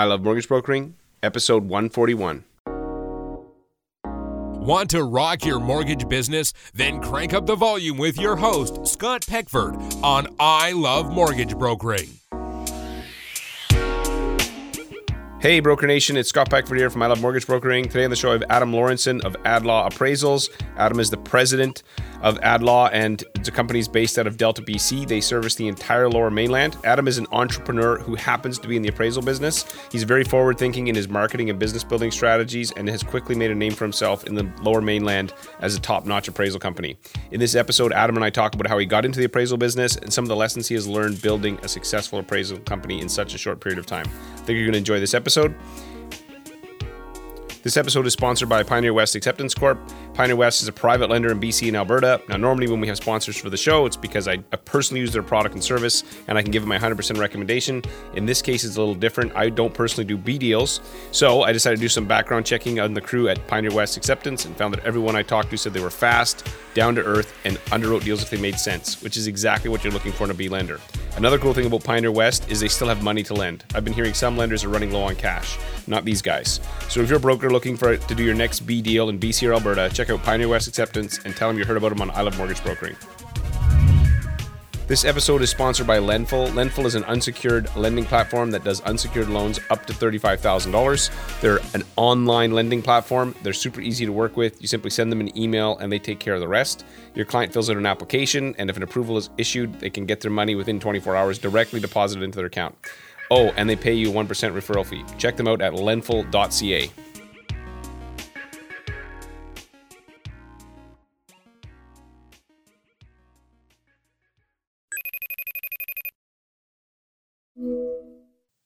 I Love Mortgage Brokering, episode 141. Want to rock your mortgage business? Then crank up the volume with your host, Scott Peckford, on I Love Mortgage Brokering. Hey, Broker Nation, it's Scott Peckford here from I Love Mortgage Brokering. Today on the show, I have Adam Lawrenson of AdLaw Appraisals. Adam is the president of AdLaw, and the company is based out of Delta, BC. They service the entire lower mainland. Adam is an entrepreneur who happens to be in the appraisal business. He's very forward thinking in his marketing and business building strategies and has quickly made a name for himself in the lower mainland as a top notch appraisal company. In this episode, Adam and I talk about how he got into the appraisal business and some of the lessons he has learned building a successful appraisal company in such a short period of time. I think you're going to enjoy this episode. This episode is sponsored by Pioneer West Acceptance Corp. Pioneer West is a private lender in BC and Alberta. Now, normally when we have sponsors for the show, it's because I, I personally use their product and service and I can give them my 100% recommendation. In this case, it's a little different. I don't personally do B deals. So I decided to do some background checking on the crew at Pioneer West Acceptance and found that everyone I talked to said they were fast, down to earth, and underwrote deals if they made sense, which is exactly what you're looking for in a B lender. Another cool thing about Pioneer West is they still have money to lend. I've been hearing some lenders are running low on cash, not these guys. So if you're a broker looking for to do your next B deal in BC or Alberta, check out Pioneer West Acceptance and tell them you heard about them on I Love Mortgage Brokering. This episode is sponsored by Lendful. Lendful is an unsecured lending platform that does unsecured loans up to $35,000. They're an online lending platform. They're super easy to work with. You simply send them an email and they take care of the rest. Your client fills out an application, and if an approval is issued, they can get their money within 24 hours directly deposited into their account. Oh, and they pay you 1% referral fee. Check them out at lendful.ca.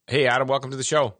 Hey, Adam, welcome to the show.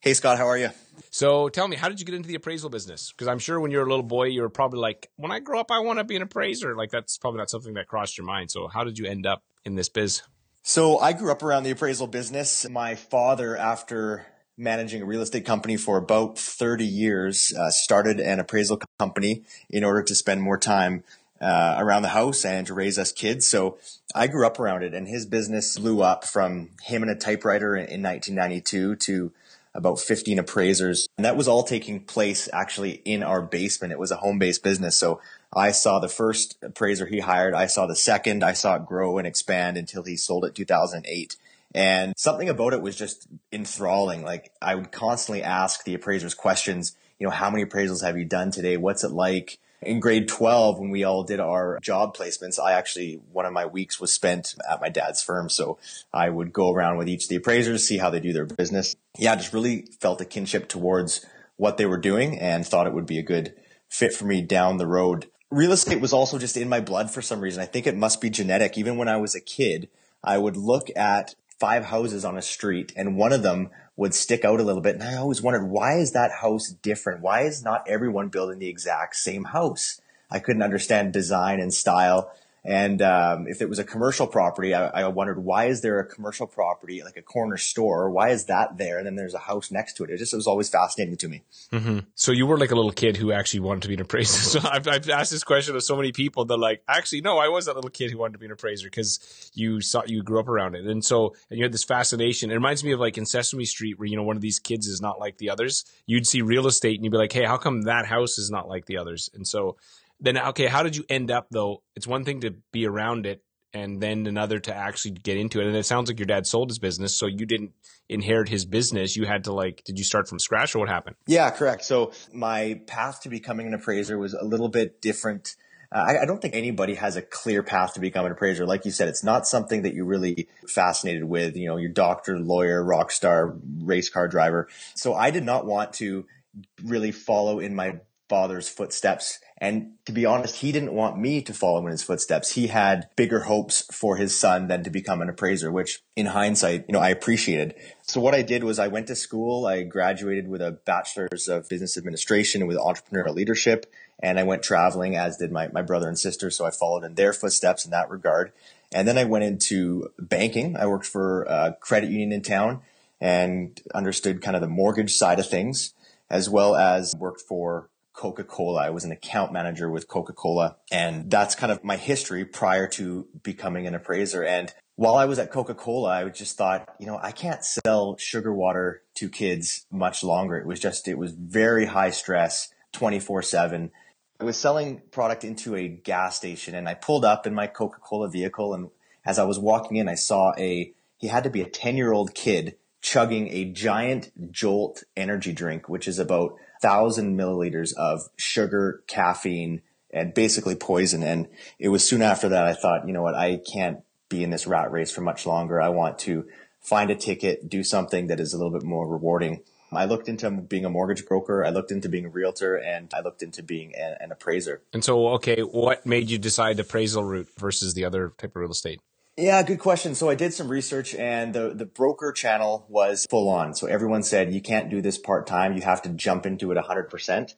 Hey, Scott, how are you? So tell me, how did you get into the appraisal business? Because I'm sure when you're a little boy, you were probably like, when I grow up, I want to be an appraiser. Like, that's probably not something that crossed your mind. So, how did you end up in this biz? So, I grew up around the appraisal business. My father, after managing a real estate company for about 30 years, uh, started an appraisal company in order to spend more time uh, around the house and to raise us kids. So I grew up around it, and his business blew up from him and a typewriter in, in 1992 to about 15 appraisers. And that was all taking place actually in our basement. It was a home based business. So I saw the first appraiser he hired. I saw the second. I saw it grow and expand until he sold it 2008. And something about it was just enthralling. Like I would constantly ask the appraisers questions, you know, how many appraisals have you done today? What's it like? In grade 12 when we all did our job placements i actually one of my weeks was spent at my dad's firm. So i would go around with each of the appraisers see how they do their business. Yeah just really felt a kinship towards what they were doing and thought it would be a good fit for me down the road. Real estate was also just in my blood for some reason. I think it must be genetic. Even when i was a kid i would look at five houses on a street and one of them would stick out a little bit. And I always wondered, why is that house different? Why is not everyone building the exact same house? I couldn't understand design and style. And um, if it was a commercial property, I, I, wondered why is there a commercial property like a corner store? Why is that there? And then there's a house next to it. It just it was always fascinating to me. Mm-hmm. So you were like a little kid who actually wanted to be an appraiser. So I've, I've asked this question to so many people that like actually no, I was that little kid who wanted to be an appraiser because you saw you grew up around it, and so and you had this fascination. It reminds me of like in Sesame Street where you know one of these kids is not like the others. You'd see real estate and you'd be like, hey, how come that house is not like the others? And so then okay, how did you end up though? It's one thing to be around it and then another to actually get into it. And it sounds like your dad sold his business, so you didn't inherit his business. You had to like, did you start from scratch or what happened? Yeah, correct. So my path to becoming an appraiser was a little bit different. Uh, I, I, don't think anybody has a clear path to become an appraiser. Like you said, it's not something that you're really fascinated with. You know, your doctor, lawyer, rock star, race car driver. So I did not want to really follow in my father's footsteps and to be honest, he didn't want me to follow in his footsteps. He had bigger hopes for his son than to become an appraiser, which in hindsight, you know, I appreciated. So what I did was I went to school. I graduated with a bachelor's of business administration with entrepreneurial leadership. And I went traveling as did my, my brother and sister. So I followed in their footsteps in that regard. And then I went into banking. I worked for a credit union in town and understood kind of the mortgage side of things, as well as worked for Coca-Cola. I was an account manager with Coca-Cola and that's kind of my history prior to becoming an appraiser. And while I was at Coca Cola, I just thought, you know, I can't sell sugar water to kids much longer. It was just, it was very high stress, 24 7. I was selling product into a gas station and I pulled up in my Coca Cola vehicle. And as I was walking in, I saw a, he had to be a 10 year old kid chugging a giant Jolt energy drink, which is about thousand milliliters of sugar, caffeine, and basically poison. And it was soon after that I thought, you know what, I can't be in this rat race for much longer. I want to find a ticket, do something that is a little bit more rewarding. I looked into being a mortgage broker. I looked into being a realtor and I looked into being a, an appraiser. And so, okay, what made you decide the appraisal route versus the other type of real estate? Yeah, good question. So I did some research and the, the broker channel was full on. So everyone said, you can't do this part time. You have to jump into it 100%.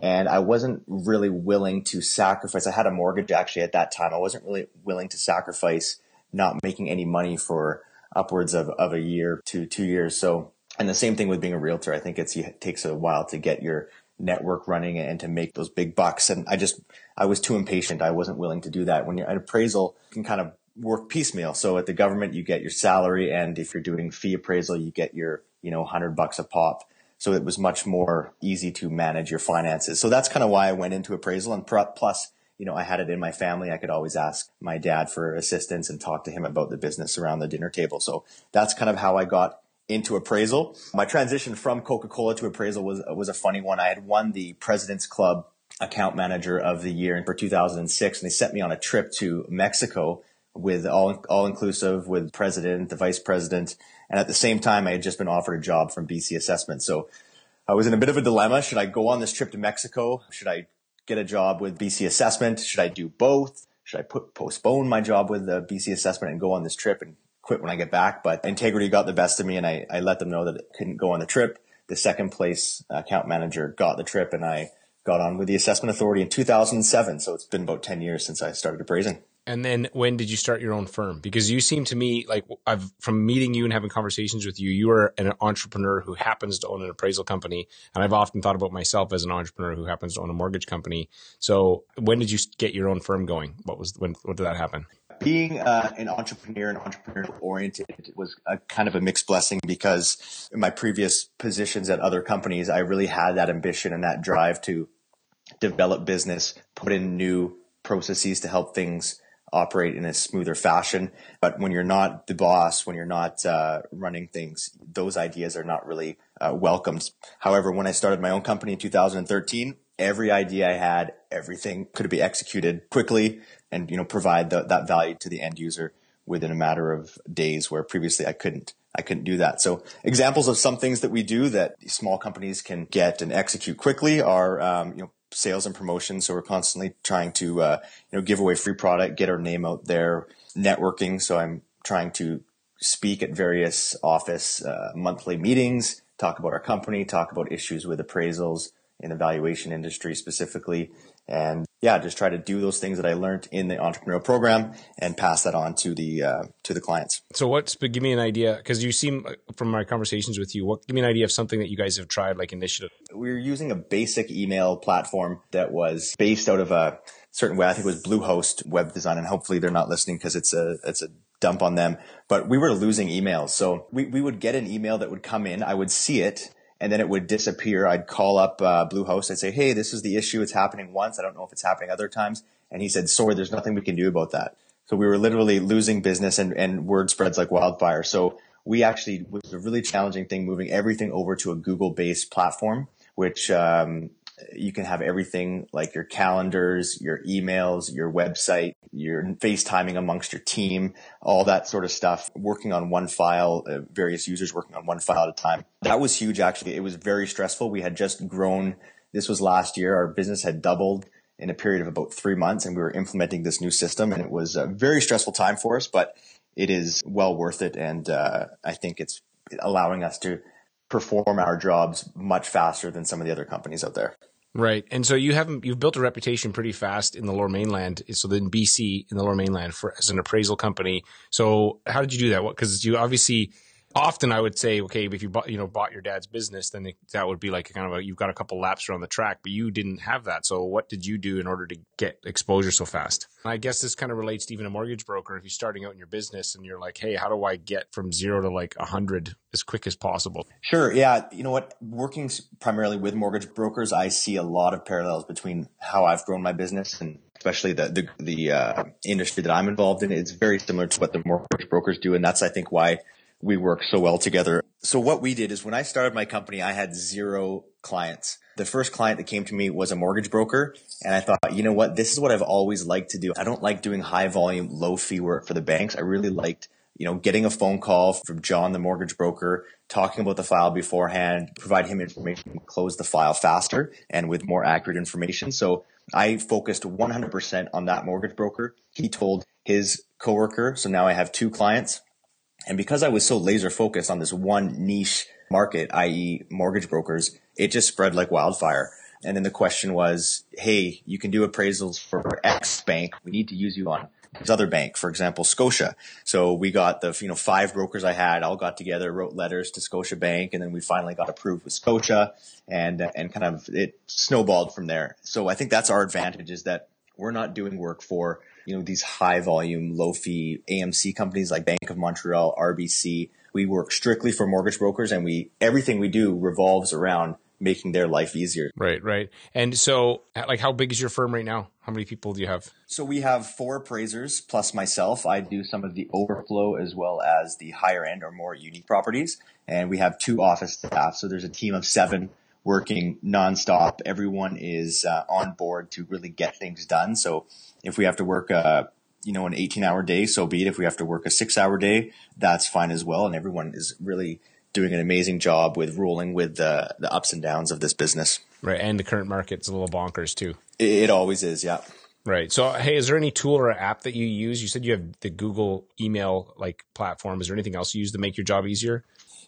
And I wasn't really willing to sacrifice. I had a mortgage actually at that time. I wasn't really willing to sacrifice not making any money for upwards of, of a year to two years. So, and the same thing with being a realtor. I think it's, it takes a while to get your network running and to make those big bucks. And I just, I was too impatient. I wasn't willing to do that. When you're an appraisal, you can kind of work piecemeal. So at the government, you get your salary. And if you're doing fee appraisal, you get your, you know, hundred bucks a pop. So it was much more easy to manage your finances. So that's kind of why I went into appraisal. And plus, you know, I had it in my family. I could always ask my dad for assistance and talk to him about the business around the dinner table. So that's kind of how I got into appraisal. My transition from Coca-Cola to appraisal was, was a funny one. I had won the President's Club account manager of the year for 2006 and they sent me on a trip to Mexico with all, all inclusive with president, the vice president, and at the same time, I had just been offered a job from BC Assessment. So I was in a bit of a dilemma. Should I go on this trip to Mexico? Should I get a job with BC Assessment? Should I do both? Should I put, postpone my job with uh, the BC Assessment and go on this trip and quit when I get back? But integrity got the best of me and I, I let them know that I couldn't go on the trip. The second place account manager got the trip and I got on with the assessment authority in 2007. So it's been about 10 years since I started appraising. And then when did you start your own firm? Because you seem to me like I've from meeting you and having conversations with you, you are an entrepreneur who happens to own an appraisal company. And I've often thought about myself as an entrepreneur who happens to own a mortgage company. So when did you get your own firm going? What was when what did that happen? Being uh, an entrepreneur and entrepreneur oriented was a kind of a mixed blessing because in my previous positions at other companies, I really had that ambition and that drive to develop business, put in new processes to help things operate in a smoother fashion. But when you're not the boss, when you're not uh, running things, those ideas are not really uh, welcomed. However, when I started my own company in 2013, every idea I had, everything could be executed quickly and you know provide the, that value to the end user within a matter of days, where previously I couldn't. I couldn't do that. So examples of some things that we do that small companies can get and execute quickly are, um, you know, sales and promotions. So we're constantly trying to, uh, you know, give away free product, get our name out there, networking. So I'm trying to speak at various office uh, monthly meetings, talk about our company, talk about issues with appraisals in the valuation industry specifically, and yeah, just try to do those things that I learned in the entrepreneurial program and pass that on to the uh, to the clients. So, what's but give me an idea because you seem from my conversations with you. What give me an idea of something that you guys have tried, like initiative. We were using a basic email platform that was based out of a certain way. I think it was Bluehost Web Design, and hopefully they're not listening because it's a it's a dump on them. But we were losing emails, so we we would get an email that would come in. I would see it and then it would disappear. I'd call up uh, Bluehost. I'd say, "Hey, this is the issue. It's happening once. I don't know if it's happening other times." And he said, "Sorry, there's nothing we can do about that." So we were literally losing business, and, and word spreads like wildfire. So we actually was a really challenging thing moving everything over to a Google-based platform, which um, you can have everything like your calendars, your emails, your website, your FaceTiming amongst your team, all that sort of stuff, working on one file, uh, various users working on one file at a time. That was huge, actually. It was very stressful. We had just grown. This was last year. Our business had doubled in a period of about three months and we were implementing this new system and it was a very stressful time for us, but it is well worth it. And, uh, I think it's allowing us to perform our jobs much faster than some of the other companies out there. Right. And so you haven't you've built a reputation pretty fast in the lower mainland. So then BC in the lower mainland for as an appraisal company. So how did you do that? What because you obviously often I would say, okay, if you bought, you know, bought your dad's business, then it, that would be like kind of a, you've got a couple laps around the track, but you didn't have that. So what did you do in order to get exposure so fast? I guess this kind of relates to even a mortgage broker. If you're starting out in your business and you're like, hey, how do I get from zero to like a hundred as quick as possible? Sure. Yeah. You know what? Working primarily with mortgage brokers, I see a lot of parallels between how I've grown my business and especially the the, the uh, industry that I'm involved in. It's very similar to what the mortgage brokers do, and that's I think why we work so well together. So what we did is when I started my company, I had zero clients. The first client that came to me was a mortgage broker. And I thought, you know what? This is what I've always liked to do. I don't like doing high volume, low fee work for the banks. I really liked, you know, getting a phone call from John, the mortgage broker, talking about the file beforehand, provide him information, close the file faster and with more accurate information. So I focused 100% on that mortgage broker. He told his coworker. So now I have two clients and because I was so laser focused on this one niche market, i.e. mortgage brokers, it just spread like wildfire. And then the question was, Hey, you can do appraisals for X bank. We need to use you on this other bank, for example, Scotia. So we got the, you know, five brokers I had all got together, wrote letters to Scotia Bank, and then we finally got approved with Scotia and, and kind of it snowballed from there. So I think that's our advantage is that we're not doing work for you know, these high volume, low fee AMC companies like Bank of Montreal, RBC. We work strictly for mortgage brokers and we, everything we do revolves around making their life easier. Right, right. And so, like, how big is your firm right now? How many people do you have? So we have four appraisers plus myself. I do some of the overflow as well as the higher end or more unique properties. And we have two office staff. So there's a team of seven working nonstop. Everyone is uh, on board to really get things done. So if we have to work, uh, you know, an 18 hour day, so be it. If we have to work a six hour day, that's fine as well. And everyone is really doing an amazing job with rolling with the, the ups and downs of this business. Right. And the current market's a little bonkers too. It, it always is. Yeah. Right. So, hey, is there any tool or app that you use? You said you have the Google email like platform. Is there anything else you use to make your job easier?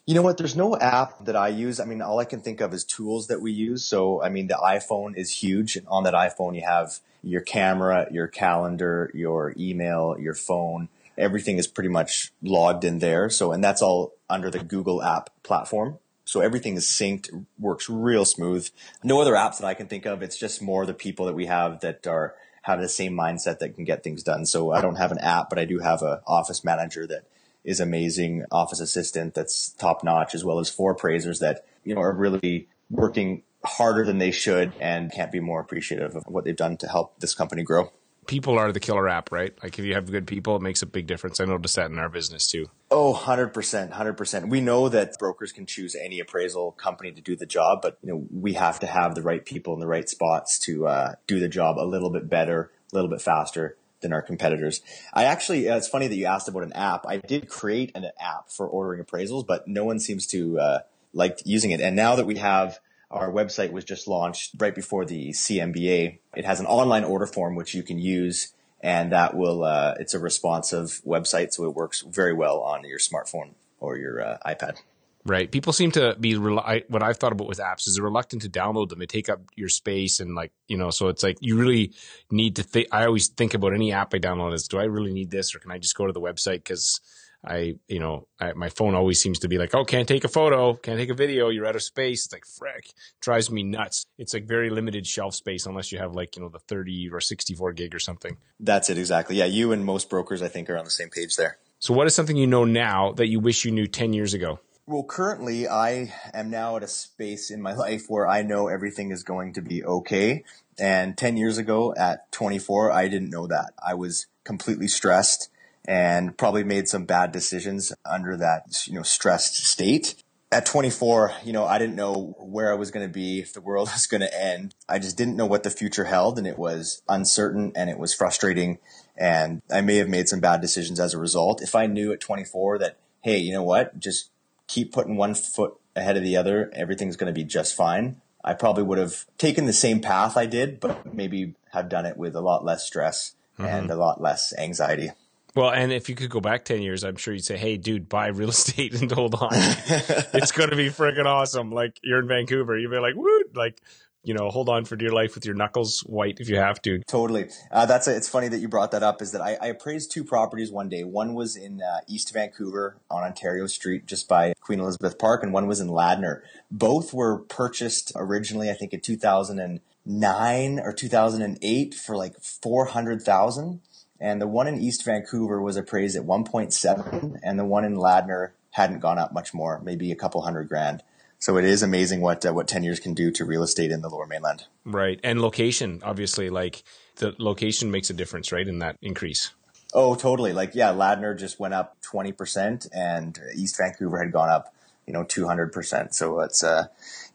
You know what? There's no app that I use. I mean, all I can think of is tools that we use. So, I mean, the iPhone is huge. And on that iPhone, you have your camera, your calendar, your email, your phone. Everything is pretty much logged in there. So, and that's all under the Google app platform. So everything is synced, works real smooth. No other apps that I can think of. It's just more the people that we have that are have the same mindset that can get things done. So I don't have an app, but I do have an office manager that is amazing office assistant that's top notch, as well as four appraisers that, you know, are really working harder than they should and can't be more appreciative of what they've done to help this company grow. People are the killer app, right? Like if you have good people, it makes a big difference. I noticed that in our business too. Oh, 100%, 100%. We know that brokers can choose any appraisal company to do the job, but you know, we have to have the right people in the right spots to uh, do the job a little bit better, a little bit faster than our competitors. I actually, uh, it's funny that you asked about an app. I did create an app for ordering appraisals, but no one seems to uh, like using it. And now that we have our website was just launched right before the CMBA, it has an online order form which you can use, and that will uh, it's a responsive website, so it works very well on your smartphone or your uh, iPad. Right. People seem to be what I've thought about with apps is they're reluctant to download them. They take up your space and like, you know, so it's like you really need to think. I always think about any app I download is, do I really need this or can I just go to the website? Cause I, you know, I, my phone always seems to be like, oh, can't take a photo, can't take a video, you're out of space. It's like, frick, drives me nuts. It's like very limited shelf space unless you have like, you know, the 30 or 64 gig or something. That's it, exactly. Yeah, you and most brokers, I think, are on the same page there. So, what is something you know now that you wish you knew 10 years ago? Well, currently, I am now at a space in my life where I know everything is going to be okay. And 10 years ago at 24, I didn't know that. I was completely stressed and probably made some bad decisions under that, you know, stressed state. At 24, you know, I didn't know where I was going to be, if the world was going to end. I just didn't know what the future held and it was uncertain and it was frustrating. And I may have made some bad decisions as a result. If I knew at 24 that, hey, you know what, just keep putting one foot ahead of the other, everything's going to be just fine. I probably would have taken the same path I did, but maybe have done it with a lot less stress mm-hmm. and a lot less anxiety. Well, and if you could go back 10 years, I'm sure you'd say, hey, dude, buy real estate and hold on. it's going to be freaking awesome. Like you're in Vancouver. You'd be like, woo, like you know, hold on for dear life with your knuckles white if you have to. Totally. Uh, that's a, it's funny that you brought that up. Is that I, I appraised two properties one day. One was in uh, East Vancouver on Ontario Street, just by Queen Elizabeth Park, and one was in Ladner. Both were purchased originally, I think, in 2009 or 2008 for like 400,000. And the one in East Vancouver was appraised at 1.7, and the one in Ladner hadn't gone up much more, maybe a couple hundred grand. So it is amazing what uh, what 10 years can do to real estate in the lower mainland. Right. And location, obviously, like the location makes a difference, right, in that increase. Oh, totally. Like, yeah, Ladner just went up 20% and East Vancouver had gone up, you know, 200%. So it's, uh,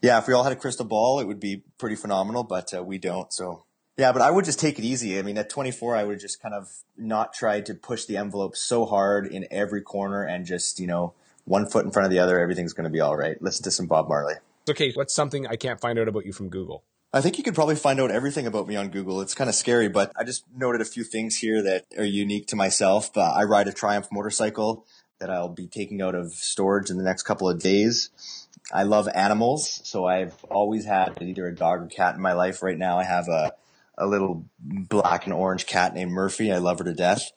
yeah, if we all had a crystal ball, it would be pretty phenomenal, but uh, we don't. So yeah, but I would just take it easy. I mean, at 24, I would just kind of not try to push the envelope so hard in every corner and just, you know, one foot in front of the other, everything's going to be all right. Listen to some Bob Marley. Okay, what's something I can't find out about you from Google? I think you could probably find out everything about me on Google. It's kind of scary, but I just noted a few things here that are unique to myself. Uh, I ride a Triumph motorcycle that I'll be taking out of storage in the next couple of days. I love animals, so I've always had either a dog or cat in my life. Right now, I have a a little black and orange cat named Murphy. I love her to death.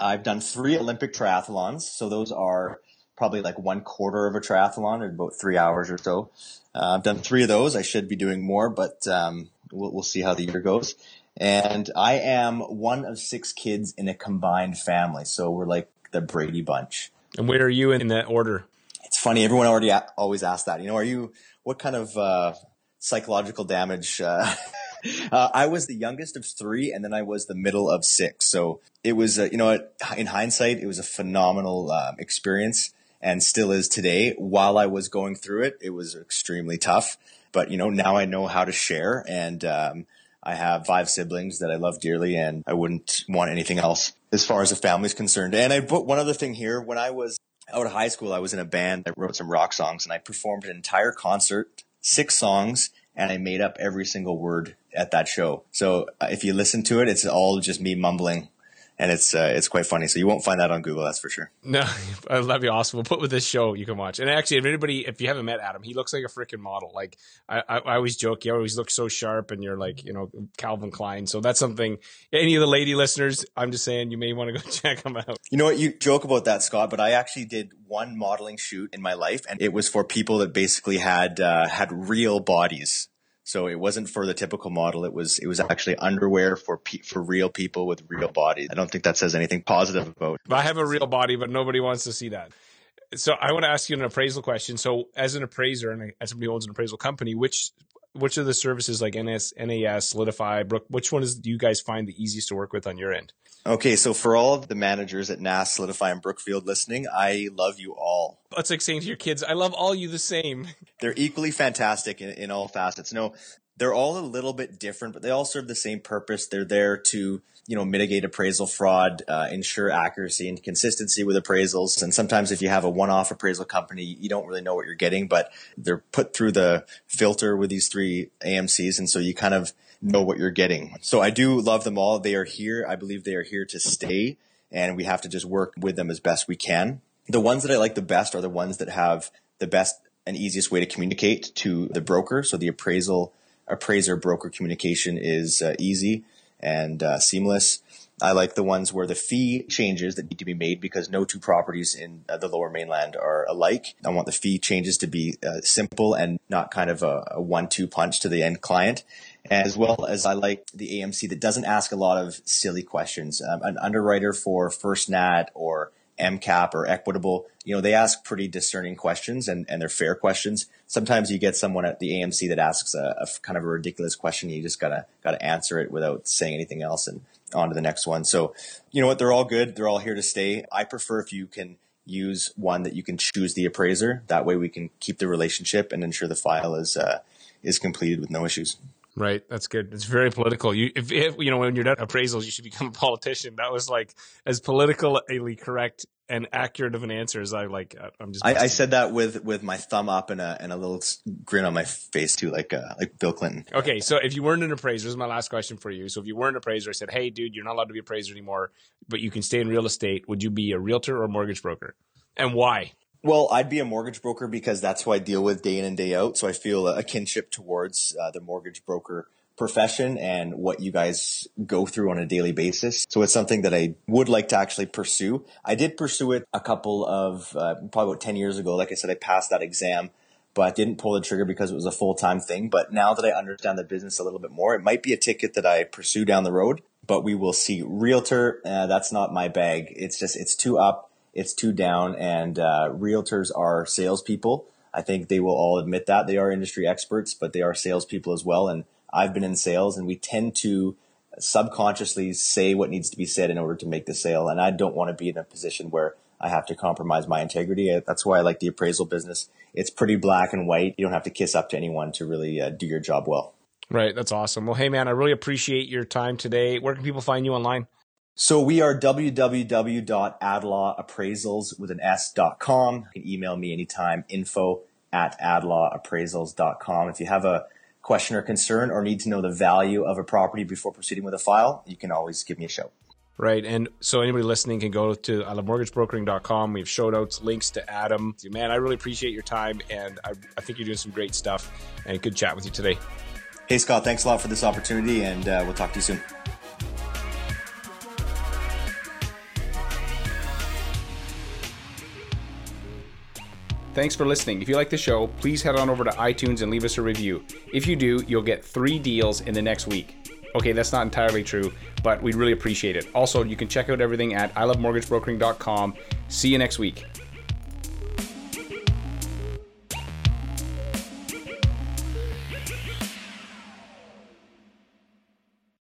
I've done three Olympic triathlons, so those are probably like one quarter of a triathlon, in about three hours or so. Uh, I've done three of those. I should be doing more, but um, we'll, we'll see how the year goes. And I am one of six kids in a combined family, so we're like the Brady Bunch. And where are you in that order? It's funny. Everyone already a- always asks that. You know, are you what kind of uh, psychological damage? Uh, uh, I was the youngest of three, and then I was the middle of six. So it was, uh, you know, in hindsight, it was a phenomenal um, experience and still is today. While I was going through it, it was extremely tough. But, you know, now I know how to share and, um, I have five siblings that I love dearly and I wouldn't want anything else as far as the family's concerned. And I put one other thing here. When I was out of high school, I was in a band that wrote some rock songs and I performed an entire concert, six songs, and I made up every single word at that show. So uh, if you listen to it, it's all just me mumbling and it's uh, it's quite funny. So you won't find that on Google, that's for sure. No, that'd be awesome. We'll put with this show you can watch. And actually, if anybody, if you haven't met Adam, he looks like a freaking model. Like I, I, I always joke, he always looks so sharp, and you're like, you know, Calvin Klein. So that's something. Any of the lady listeners, I'm just saying, you may want to go check him out. You know what? You joke about that, Scott, but I actually did one modeling shoot in my life, and it was for people that basically had uh, had real bodies. So it wasn't for the typical model. It was it was actually underwear for pe- for real people with real bodies. I don't think that says anything positive about. I have a real body, but nobody wants to see that. So I want to ask you an appraisal question. So as an appraiser and as somebody who owns an appraisal company, which which of the services like NS, NAS, Solidifi, Brook, which one is do you guys find the easiest to work with on your end? Okay, so for all of the managers at NAS, Solidifi, and Brookfield listening, I love you all. It's like saying to your kids, I love all you the same. They're equally fantastic in, in all facets. No, they're all a little bit different, but they all serve the same purpose. They're there to, you know, mitigate appraisal fraud, uh, ensure accuracy and consistency with appraisals. And sometimes if you have a one-off appraisal company, you don't really know what you're getting, but they're put through the filter with these three AMCs. And so you kind of know what you're getting. So I do love them all. They are here. I believe they are here to stay and we have to just work with them as best we can. The ones that I like the best are the ones that have the best and easiest way to communicate to the broker. So the appraisal appraiser broker communication is uh, easy and uh, seamless. I like the ones where the fee changes that need to be made because no two properties in uh, the lower mainland are alike. I want the fee changes to be uh, simple and not kind of a, a one-two punch to the end client as well as I like the AMC that doesn't ask a lot of silly questions. Um, an underwriter for First Nat or MCAP or Equitable, you know, they ask pretty discerning questions and, and they're fair questions. Sometimes you get someone at the AMC that asks a, a kind of a ridiculous question. You just gotta, gotta answer it without saying anything else and on to the next one. So, you know what? They're all good. They're all here to stay. I prefer if you can use one that you can choose the appraiser. That way we can keep the relationship and ensure the file is, uh, is completed with no issues. Right, that's good. It's very political. You, if, if you know when you're done appraisals, you should become a politician. That was like as politically correct and accurate of an answer as I like. Uh, I'm just. I, I, said that with with my thumb up and a and a little grin on my face too, like uh, like Bill Clinton. Okay, so if you weren't an appraiser, this is my last question for you. So if you weren't an appraiser, I said, "Hey, dude, you're not allowed to be appraiser anymore, but you can stay in real estate." Would you be a realtor or a mortgage broker, and why? Well, I'd be a mortgage broker because that's who I deal with day in and day out. So I feel a kinship towards uh, the mortgage broker profession and what you guys go through on a daily basis. So it's something that I would like to actually pursue. I did pursue it a couple of, uh, probably about 10 years ago. Like I said, I passed that exam, but I didn't pull the trigger because it was a full time thing. But now that I understand the business a little bit more, it might be a ticket that I pursue down the road, but we will see. Realtor, uh, that's not my bag. It's just, it's too up it's too down, and uh, realtors are salespeople. I think they will all admit that they are industry experts, but they are salespeople as well. And I've been in sales, and we tend to subconsciously say what needs to be said in order to make the sale. And I don't want to be in a position where I have to compromise my integrity. That's why I like the appraisal business. It's pretty black and white. You don't have to kiss up to anyone to really uh, do your job well. Right. That's awesome. Well, hey, man, I really appreciate your time today. Where can people find you online? So we are www.adlawappraisals with an S.com. You can email me anytime, info at adlawappraisals.com. If you have a question or concern or need to know the value of a property before proceeding with a file, you can always give me a shout. Right. And so anybody listening can go to ilovemortgagebrokering.com. We have show notes, links to Adam. Man, I really appreciate your time and I, I think you're doing some great stuff and good chat with you today. Hey, Scott, thanks a lot for this opportunity and uh, we'll talk to you soon. Thanks for listening. If you like the show, please head on over to iTunes and leave us a review. If you do, you'll get three deals in the next week. Okay, that's not entirely true, but we'd really appreciate it. Also, you can check out everything at ilovemortgagebrokering.com. See you next week.